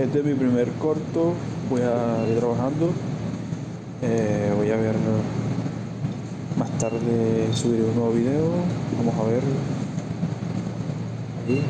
Este es mi primer corto, voy a ir trabajando. Eh, voy a ver más tarde subiré un nuevo video. Vamos a ver. Ahí.